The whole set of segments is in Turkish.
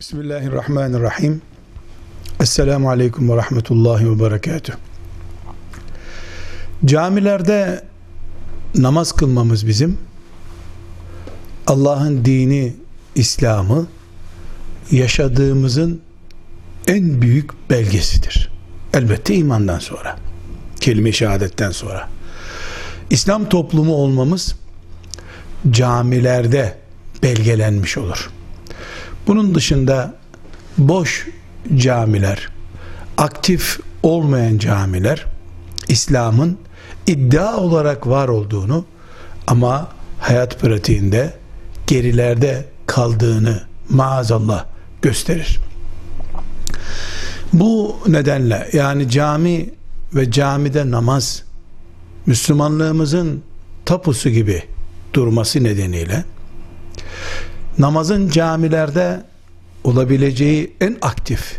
Bismillahirrahmanirrahim. Esselamu Aleyküm ve Rahmetullahi ve Berekatuh. Camilerde namaz kılmamız bizim Allah'ın dini, İslam'ı yaşadığımızın en büyük belgesidir. Elbette imandan sonra. Kelime-i şehadetten sonra. İslam toplumu olmamız camilerde belgelenmiş olur. Bunun dışında boş camiler, aktif olmayan camiler İslam'ın iddia olarak var olduğunu ama hayat pratiğinde gerilerde kaldığını maazallah gösterir. Bu nedenle yani cami ve camide namaz Müslümanlığımızın tapusu gibi durması nedeniyle namazın camilerde olabileceği en aktif,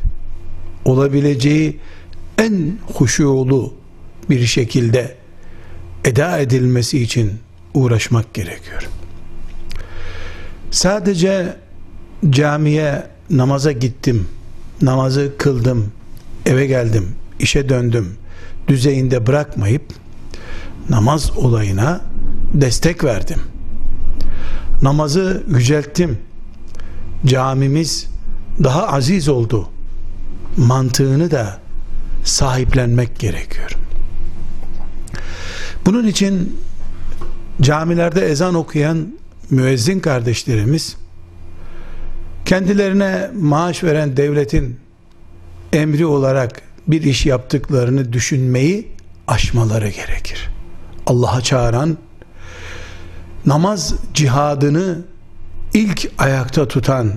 olabileceği en huşulu bir şekilde eda edilmesi için uğraşmak gerekiyor. Sadece camiye namaza gittim, namazı kıldım, eve geldim, işe döndüm düzeyinde bırakmayıp namaz olayına destek verdim. Namazı yücelttim. Camimiz daha aziz oldu. Mantığını da sahiplenmek gerekiyor. Bunun için camilerde ezan okuyan müezzin kardeşlerimiz kendilerine maaş veren devletin emri olarak bir iş yaptıklarını düşünmeyi aşmaları gerekir. Allah'a çağıran namaz cihadını ilk ayakta tutan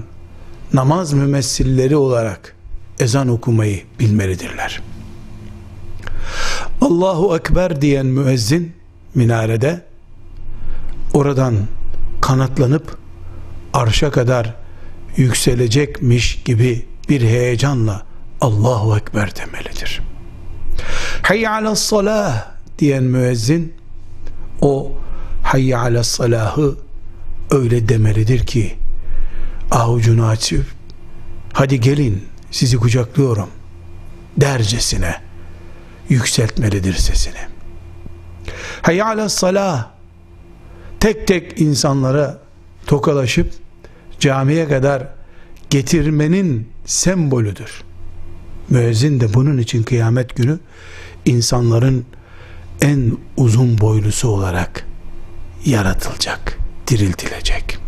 namaz mümessilleri olarak ezan okumayı bilmelidirler. Allahu Ekber diyen müezzin minarede oradan kanatlanıp arşa kadar yükselecekmiş gibi bir heyecanla Allahu Ekber demelidir. Hayy ala salah diyen müezzin o hayy ala salahı öyle demelidir ki avucunu açıp hadi gelin sizi kucaklıyorum dercesine yükseltmelidir sesini. Hayy ala salah tek tek insanlara tokalaşıp camiye kadar getirmenin sembolüdür. Müezzin de bunun için kıyamet günü insanların en uzun boylusu olarak yaratılacak, diriltilecek.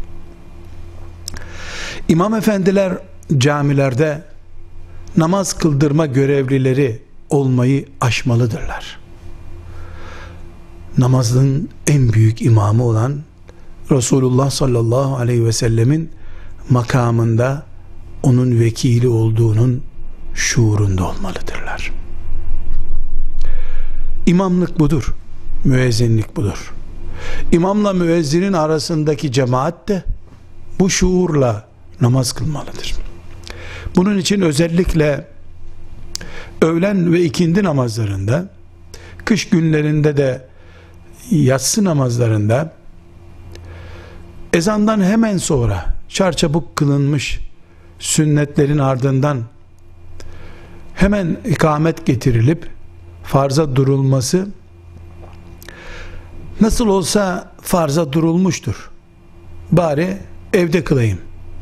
İmam efendiler camilerde namaz kıldırma görevlileri olmayı aşmalıdırlar. Namazın en büyük imamı olan Resulullah sallallahu aleyhi ve sellemin makamında onun vekili olduğunun şuurunda olmalıdırlar. İmamlık budur. Müezzinlik budur. İmamla müezzinin arasındaki cemaat de bu şuurla namaz kılmalıdır. Bunun için özellikle öğlen ve ikindi namazlarında kış günlerinde de yatsı namazlarında ezandan hemen sonra çarçabuk kılınmış sünnetlerin ardından hemen ikamet getirilip farza durulması nasıl olsa farza durulmuştur. Bari evde kılayım,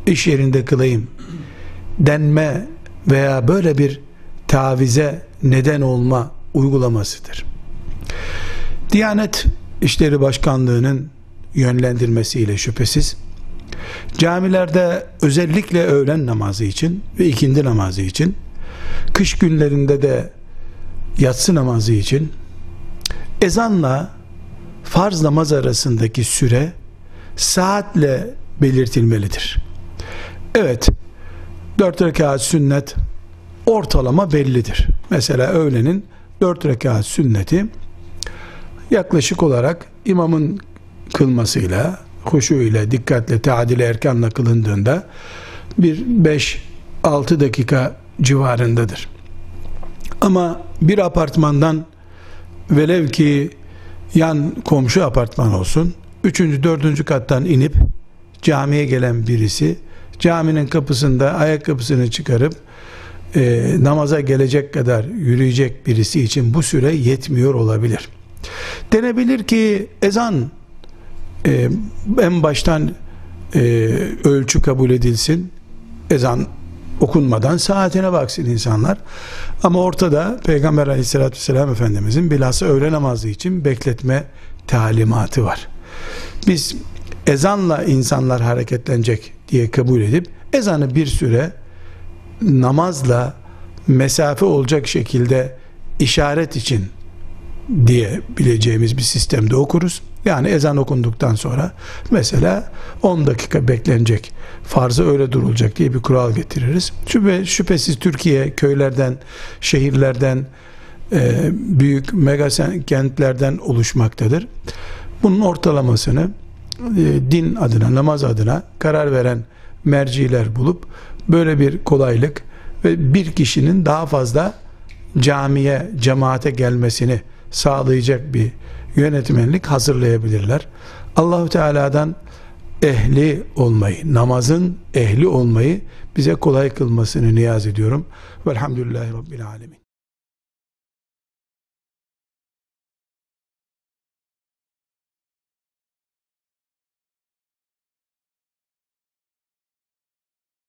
iş yerinde kılayım denme veya böyle bir tavize neden olma uygulamasıdır. Diyanet İşleri Başkanlığı'nın yönlendirmesiyle şüphesiz camilerde özellikle öğlen namazı için ve ikindi namazı için kış günlerinde de yatsı namazı için ezanla farz namaz arasındaki süre saatle belirtilmelidir. Evet, dört rekat sünnet ortalama bellidir. Mesela öğlenin dört rekat sünneti yaklaşık olarak imamın kılmasıyla, huşu ile, dikkatle, tadile erkanla kılındığında bir beş altı dakika civarındadır. Ama bir apartmandan velev ki yan komşu apartman olsun, üçüncü, dördüncü kattan inip camiye gelen birisi caminin kapısında ayakkabısını çıkarıp e, namaza gelecek kadar yürüyecek birisi için bu süre yetmiyor olabilir. Denebilir ki ezan e, en baştan e, ölçü kabul edilsin. Ezan okunmadan saatine baksın insanlar. Ama ortada Peygamber aleyhissalatü vesselam Efendimizin bilhassa öğle namazı için bekletme talimatı var. Biz ezanla insanlar hareketlenecek diye kabul edip ezanı bir süre namazla mesafe olacak şekilde işaret için diye bileceğimiz bir sistemde okuruz. Yani ezan okunduktan sonra mesela 10 dakika beklenecek farzı öyle durulacak diye bir kural getiririz. Şüphe, şüphesiz Türkiye köylerden, şehirlerden, e, büyük mega kentlerden oluşmaktadır. Bunun ortalamasını e, din adına, namaz adına karar veren merciler bulup böyle bir kolaylık ve bir kişinin daha fazla camiye, cemaate gelmesini sağlayacak bir yönetmenlik hazırlayabilirler. Allahu Teala'dan ehli olmayı, namazın ehli olmayı bize kolay kılmasını niyaz ediyorum. Velhamdülillahi Rabbil Alemin.